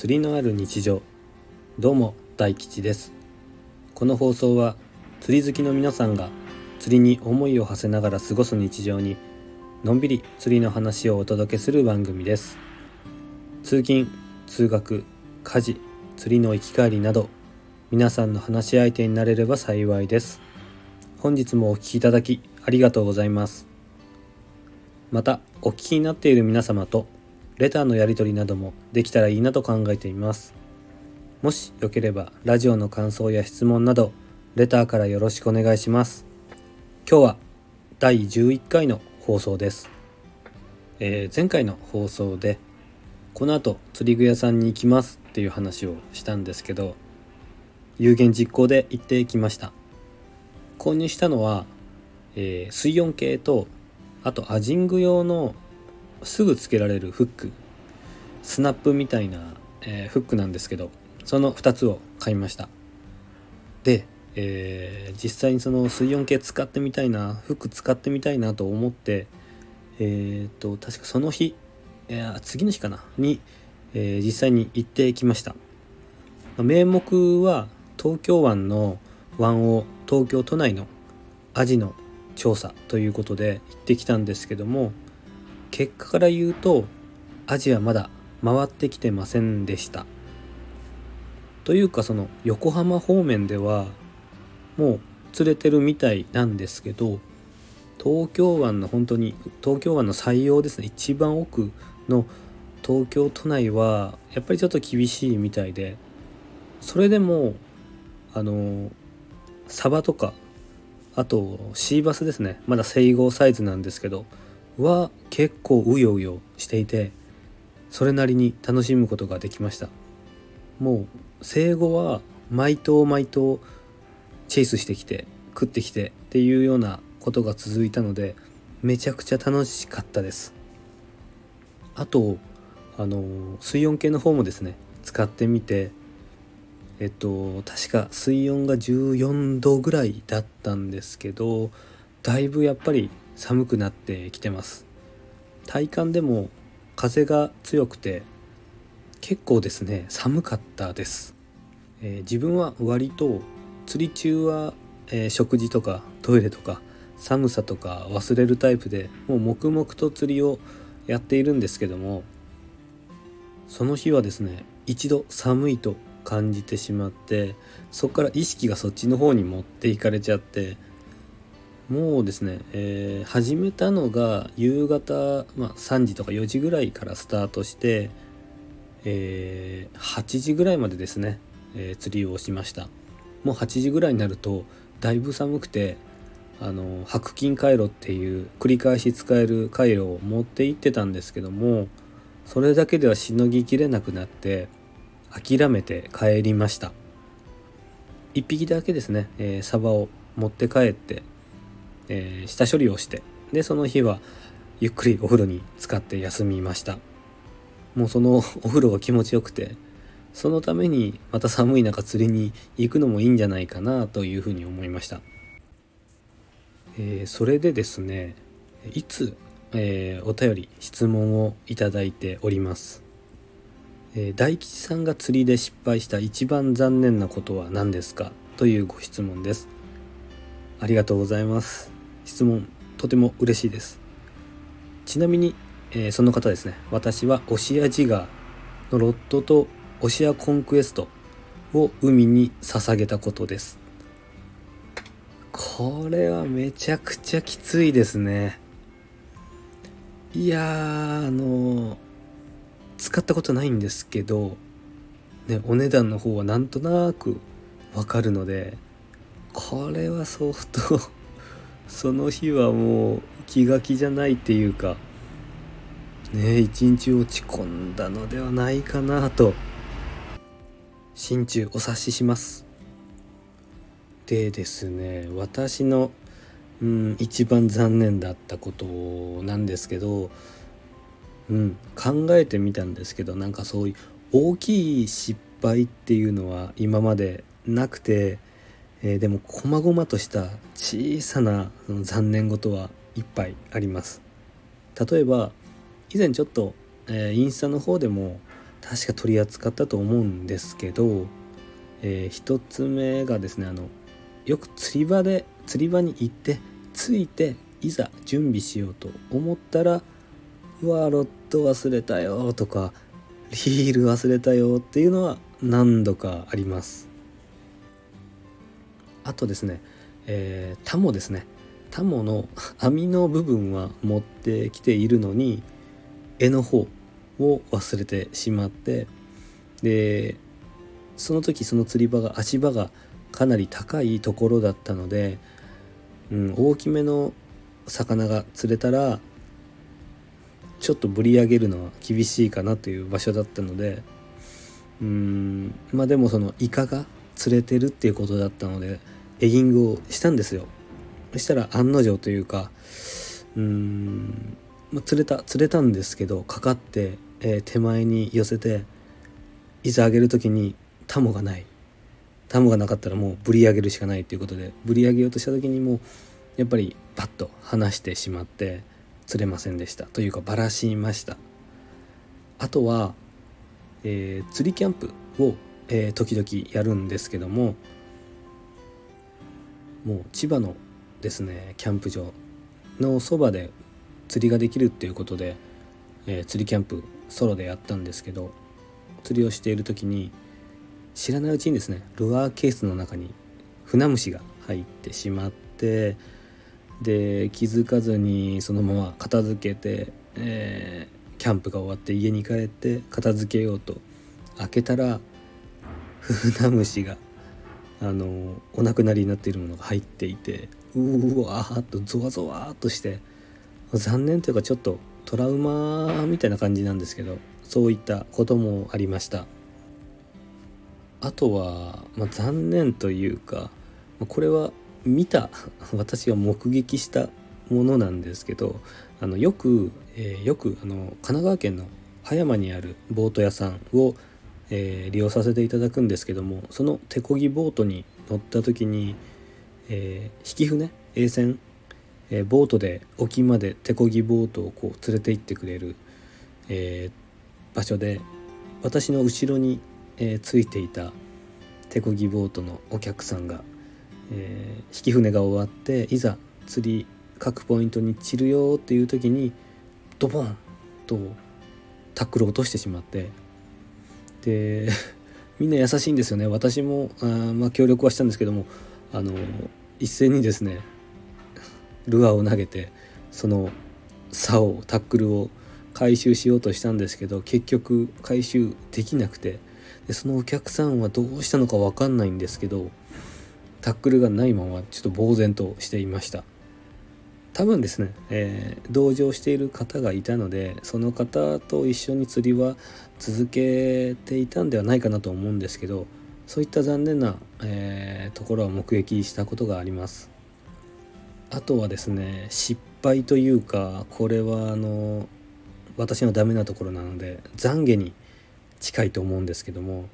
釣りのある日常。どうも大吉です。この放送は釣り好きの皆さんが釣りに思いを馳せながら過ごす日常にのんびり釣りの話をお届けする番組です。通勤通学家事釣りの行き帰りなど皆さんの話し相手になれれば幸いです。本日もお聴きいただきありがとうございます。またお聞きになっている皆様とレターのやり取りなどもできたらいいなと考えています。もしよければラジオの感想や質問などレターからよろしくお願いします。今日は第11回の放送です、えー、前回の放送でこの後釣り具屋さんに行きますっていう話をしたんですけど有言実行で行ってきました。購入したのは、えー、水温計とあとアジング用のすぐつけられるフックスナップみたいな、えー、フックなんですけどその2つを買いました。で、えー、実際にその水温計使ってみたいなフック使ってみたいなと思ってえっ、と確かその日、えー、次の日かなに、え実際に行ってきました。名目は東京湾の湾を東京都内のアジの調査ということで行ってきたんですけども結果から言うとアジはまだ回ってきてませんでした。というかその横浜方面ではもう釣れてるみたいなんですけど東京湾の本当に東京湾の採用ですね。一番奥の東京都内はやっぱりちょっと厳しいみたいでそれでもあのサバとかあとシーバスですね。まだ生後サイズなんですけどは結構うようよしていてそれなりに楽しむことができました。もう生後は毎頭毎頭チェイスしてきて食ってきてっていうようなことが続いたのでめちゃくちゃ楽しかったです。あとあの水温計の方もですね使ってみてえっと確か水温が14度ぐらいだったんですけどだいぶやっぱり寒くなってきてます。体感でも風が強くて結構ですね寒かったです、えー、自分は割と釣り中は、えー、食事とかトイレとか寒さとか忘れるタイプでもう黙々と釣りをやっているんですけどもその日はですね一度寒いと感じてしまってそこから意識がそっちの方に持っていかれちゃってもうですね、えー、始めたのが夕方、まあ、3時とか4時ぐらいからスタートして、えー、8時ぐらいまでですね、えー、釣りをしました。もう8時ぐらいになるとだいぶ寒くてあの白金回路っていう繰り返し使える回路を持って行ってたんですけどもそれだけではしのぎきれなくなって諦めて帰りました。1匹だけですね、えー、サバを持って帰ってえー、下処理をしてでその日はゆっくりお風呂に使って休みました。もうその お風呂が気持ちよくてそのためにまた寒い中釣りに行くのもいいんじゃないかなというふうに思いました、えー、それでですねいつ、えー、お便り質問をいただいております、えー、大吉さんが釣りで失敗した一番残念なことは何ですか？というご質問です。ありがとうございます。質問とても嬉しいです。ちなみに、えー、その方ですね。私はオシアジガーのロットとオシアコンクエストを海に捧げたことです。これはめちゃくちゃきついですね。いやあの使ったことないんですけどねお値段の方はなんとなくわかるのでこれは相当その日はもう気が気じゃないっていうかね一日落ち込んだのではないかなと。心中お察しします。でですね私のうん一番残念だったことなんですけどうん考えてみたんですけどなんかそういう大きい失敗っていうのは今までなくてえー、でも細々とした小さな残念事はいっぱいあります。例えば以前ちょっと、えー、インスタの方でも確か取り扱ったと思うんですけど、えー、1つ目がですねあのよく釣り場で釣り場に行って着いていざ準備しようと思ったら「うわロッド忘れたよ」とか「リール忘れたよ」っていうのは何度かあります。あとですね、えー、タモですね。タモの 網の部分は持ってきているのに柄の方を忘れてしまってでその時その釣り場が足場がかなり高いところだったので、うん、大きめの魚が釣れたらちょっとぶり上げるのは厳しいかなという場所だったのでうーんまあでもそのイカが釣れてるっていうことだったのでエギングをしたんですよ。そしたら案の定というかうーん、まあ、釣れた釣れたんですけどかかって、えー、手前に寄せていざ上げる時にタモがない。タモがなかったらもうぶり上げるしかないっていうことでぶり上げようとした時にもうやっぱりバッと離してしまって釣れませんでした。というかバラしました。あとは、えー、釣りキャンプを、えー、時々やるんですけどももう千葉のですねキャンプ場のそばで釣りができるっていうことで、えー、釣りキャンプソロでやったんですけど釣りをしている時に知らないうちにですねルアーケースの中に船虫が入ってしまってで気づかずにそのまま片付けて、えー、キャンプが終わって家に帰って片付けようと開けたらフナムシがあのお亡くなりになっているものが入っていてうわーっとゾワゾワーっとして残念というかちょっとトラウマみたいな感じなんですけどそういったこともありました。あとは、まあ、残念というかこれは見た 私が目撃したものなんですけどあのよく、えー、よくあの神奈川県の葉山にあるボート屋さんを、えー、利用させていただくんですけどもその手漕ぎボートに乗った時に、えー、引き船 A 船、えボートで沖まで手漕ぎボートをこう連れて行ってくれる、え場所で私の後ろに、えついていた手漕ぎボートのお客さんがえー、引き船が終わっていざ釣り各ポイントに散るよっていう時にドボンとタックルを落としてしまってで みんな優しいんですよね。私もあまあ協力はしたんですけどもあの一斉にですねルアーを投げてその竿をタックルを回収しようとしたんですけど結局回収できなくてでそのお客さんはどうしたのか分かんないんですけどタックルがないままちょっと呆然としていました。多分ですね、えー、同乗している方がいたのでその方と一緒に釣りは続けていたんではないかなと思うんですけどそういった残念な、えー、ところは目撃したことがあります。あとはですね失敗というかこれはあの私のダメなところなので懺悔に近いと思うんですけども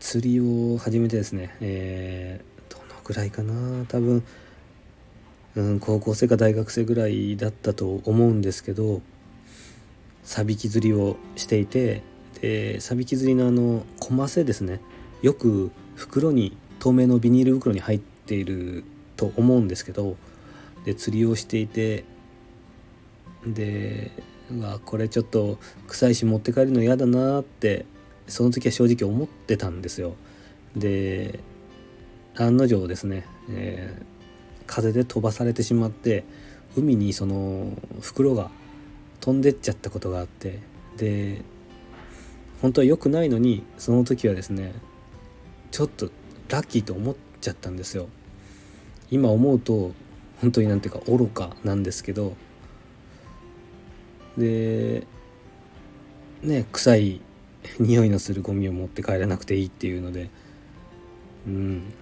釣りを始めてですね、えーぐらいかな多分、うん、高校生か大学生ぐらいだったと思うんですけどサビキ釣りをしていてでサビキ釣りのあのコマセですね。よく袋に透明のビニール袋に入っていると思うんですけどで釣りをしていてでうわこれちょっと臭いし持って帰るの嫌だなってその時は正直思ってたんですよ。で案の定ですね、えー、風で飛ばされてしまって海にその袋が飛んでっちゃったことがあってで本当は良くないのにその時はですねちょっとラッキーと思っちゃったんですよ。今思うと本当になんていうか愚かなんですけどでね臭い匂いのするゴミを持って帰らなくていいっていうのでうん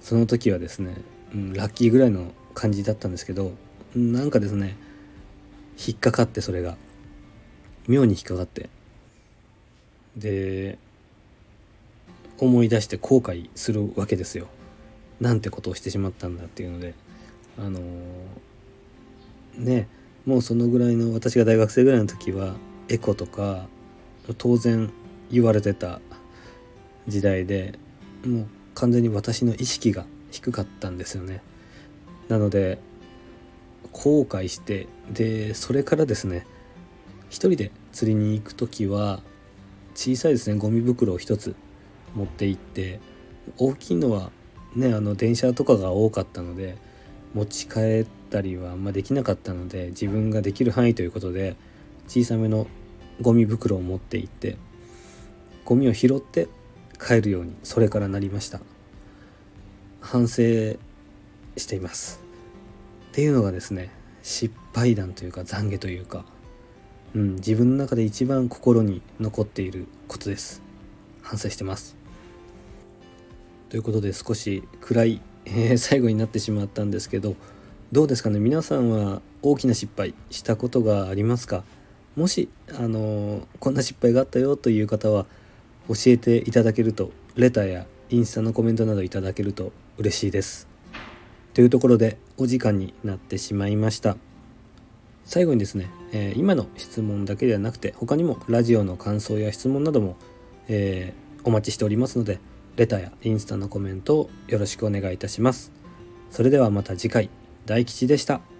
その時はですね、うん、ラッキーぐらいの感じだったんですけどなんかですね引っかかってそれが。妙に引っかかって。で思い出して後悔するわけですよ。なんてことをしてしまったんだっていうので。あのー、ねもうそのぐらいの私が大学生ぐらいの時はエコとか当然言われてた時代でもう完全に私の意識が低かったんですよね。なので後悔してでそれからですね一人で釣りに行く時は小さいですねゴミ袋を一つ持って行って大きいのはねあの電車とかが多かったので持ち帰ったりはあんまできなかったので自分ができる範囲ということで小さめのゴミ袋を持って行ってゴミを拾って帰るようにそれからなりました。反省しています。っていうのがですね失敗談というか懺悔というか、うん、自分の中で一番心に残っていることです。反省してます。ということで少し暗い、えー、最後になってしまったんですけどどうですかね？皆さんは大きな失敗したことがありますか？もしあのー、こんな失敗があったよという方は教えていただけるとレターやインスタのコメントなどいただけると嬉しいです。というところでお時間になってしまいました。最後にですね、えー、今の質問だけではなくて他にもラジオの感想や質問なども、えー、お待ちしておりますのでレターやインスタのコメントをよろしくお願いいたします。それではまた次回。大吉でした。